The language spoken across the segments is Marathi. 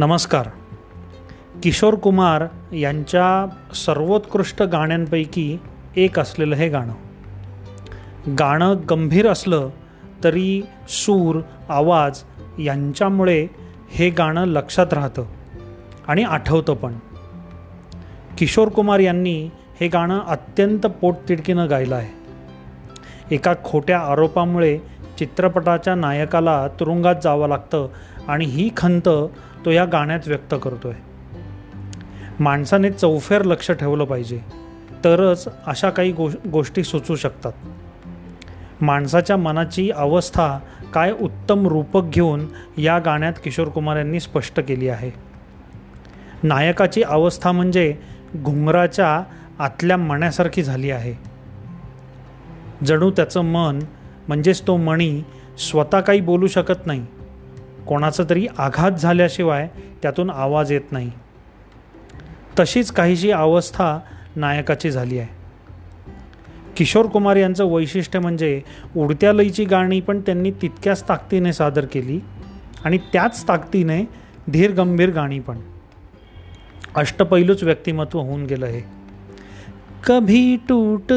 नमस्कार. किशोर कुमार यांच्या सर्वोत्कृष्ट गाण्यांपैकी एक असलेलं हे गाणं. गाणं गंभीर असलं तरी सूर आवाज यांच्यामुळे हे गाणं लक्षात राहतं आणि आठवतं पण. किशोर कुमार यांनी हे गाणं अत्यंत पोटतिडकीनं गायलं आहे. एका खोट्या आरोपामुळे चित्रपटाच्या नायकाला तुरुंगात जावं लागतं आणि ही खंत तो या गाण्यात व्यक्त करतोय. माणसाने चौफेर लक्ष ठेवलं पाहिजे. तरच अशा काही गो गोष्टी सुचू शकतात. माणसाच्या मनाची अवस्था काय उत्तम रूपक घेऊन या गाण्यात किशोर कुमार यांनी स्पष्ट केली आहे. नायकाची अवस्था म्हणजे घुंगराच्या आतल्या मण्यासारखी झाली आहे. जणू त्याचं मन म्हणजेच तो मणी स्वतः काही बोलू शकत नाही. कोणाचा तरी आघात झाल्याशिवाय त्यातून आवाज येत नाही. तशीच काहीशी अवस्था नायकाची झाली आहे. किशोर कुमार यांचं वैशिष्ट्य म्हणजे उडत्या लईची गाणी पण त्यांनी तितक्याच ताकदीने सादर केली आणि त्याच ताकदीने धीर गंभीर गाणी पण. अष्टपैलूच व्यक्तिमत्व होऊन गेलं हे. कभी टूट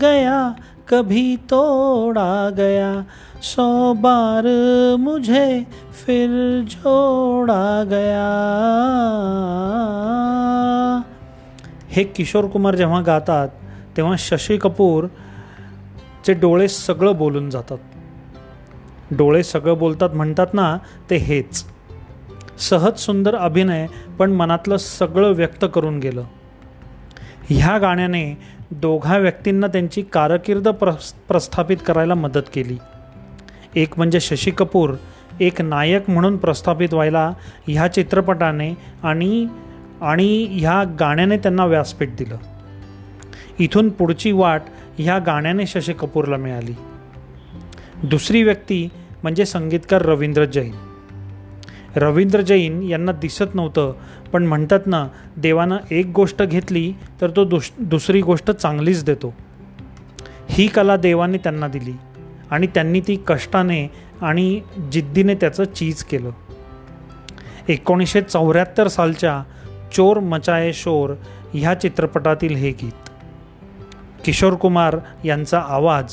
गया कभी तोड़ा गया। सौ बार मुझे फिर जोड़ा गया। हे किशोर कुमार जेव्हा गातात तेव्हा शशी कपूर चे डोळे सगळं बोलून जातात. डोळे सगळं बोलतात म्हणतात ना ते हेच. सहज सुंदर अभिनय पण मनातलं सगळं व्यक्त करून गेलं. ह्या गाण्याने दोघा व्यक्तींना त्यांची कारकीर्द प्रस प्रस्थापित करायला मदत केली. एक म्हणजे शशी कपूर एक नायक म्हणून प्रस्थापित व्हायला ह्या चित्रपटाने आणि आणि ह्या गाण्याने त्यांना व्यासपीठ दिलं. इथून पुढची वाट ह्या गाण्याने शशी कपूरला मिळाली. दुसरी व्यक्ती म्हणजे संगीतकार रवींद्र जैन. रवींद्र जैन यांना दिसत नव्हतं. पण म्हणतात ना देवानं एक गोष्ट घेतली तर तो दुस दुसरी गोष्ट चांगलीच देतो. ही कला देवाने त्यांना दिली आणि त्यांनी ती कष्टाने आणि जिद्दीने त्याचं चीज केलं. एकोणीसशे चौऱ्याहत्तर सालच्या चोर मचाये शोर ह्या चित्रपटातील हे गीत. किशोर कुमार यांचा आवाज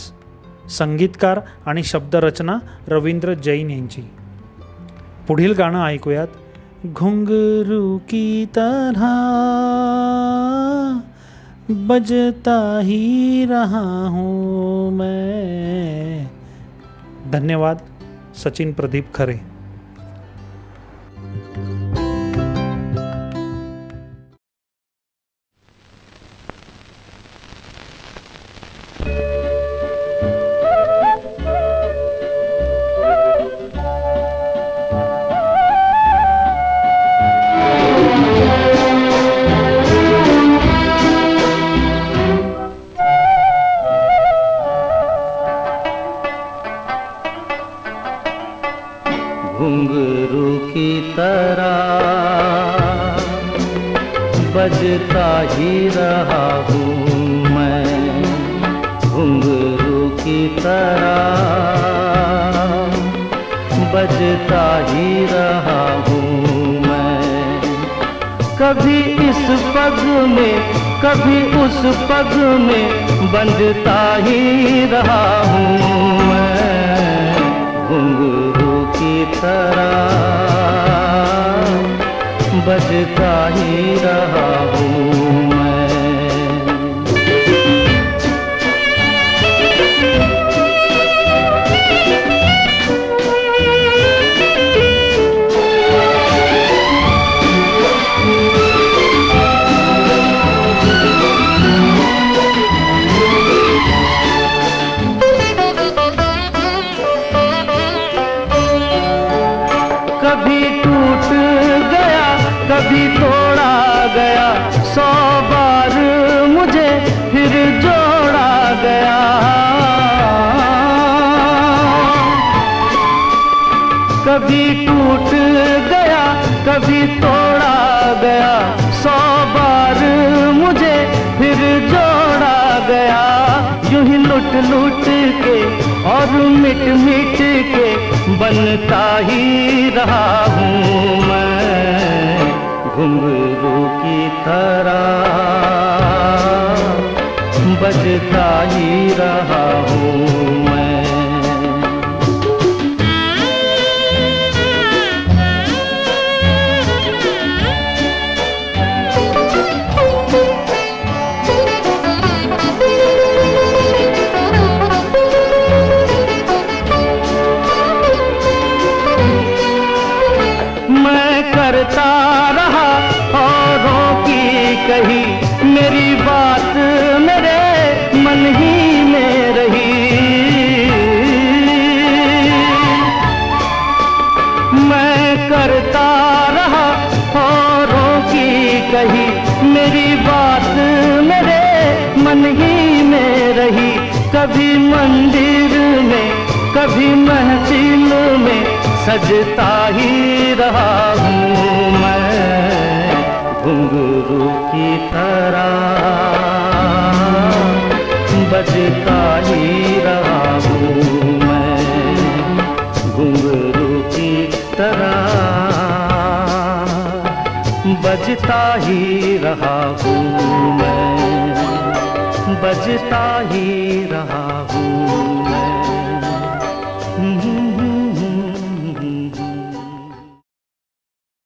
संगीतकार आणि शब्दरचना रवींद्र जैन यांची. पुढील गाणं ऐकूयात. घुंगरू की तरह बजता ही रहा हूँ मैं. धन्यवाद, सचिन प्रदीप खरे. घुंघरू की तरह। बजता ही रहा हूँ मैं घुंघरू की तरह। बजता ही रहा हूँ मैं। कभी इस पग में, कभी उस पग में बंधता ही रहा हूँ मैं। घुंघरू की तरह बजता ही रहा हूँ। कभी टूट गया कभी तोड़ा लुट लूट के और मिट मिट के बनता ही रहा हूँ मैं घुंघरू की तरह बजता ही रहा हूँ कही मेरी बात मेरे मन ही में रही। कभी मंदिर में, कभी महफिल में सजता ही रहा हूँ मैं घुंघरू की तरह। बजता ही बजता ही रहा हूँ मैं। बजता ही रहा हूँ।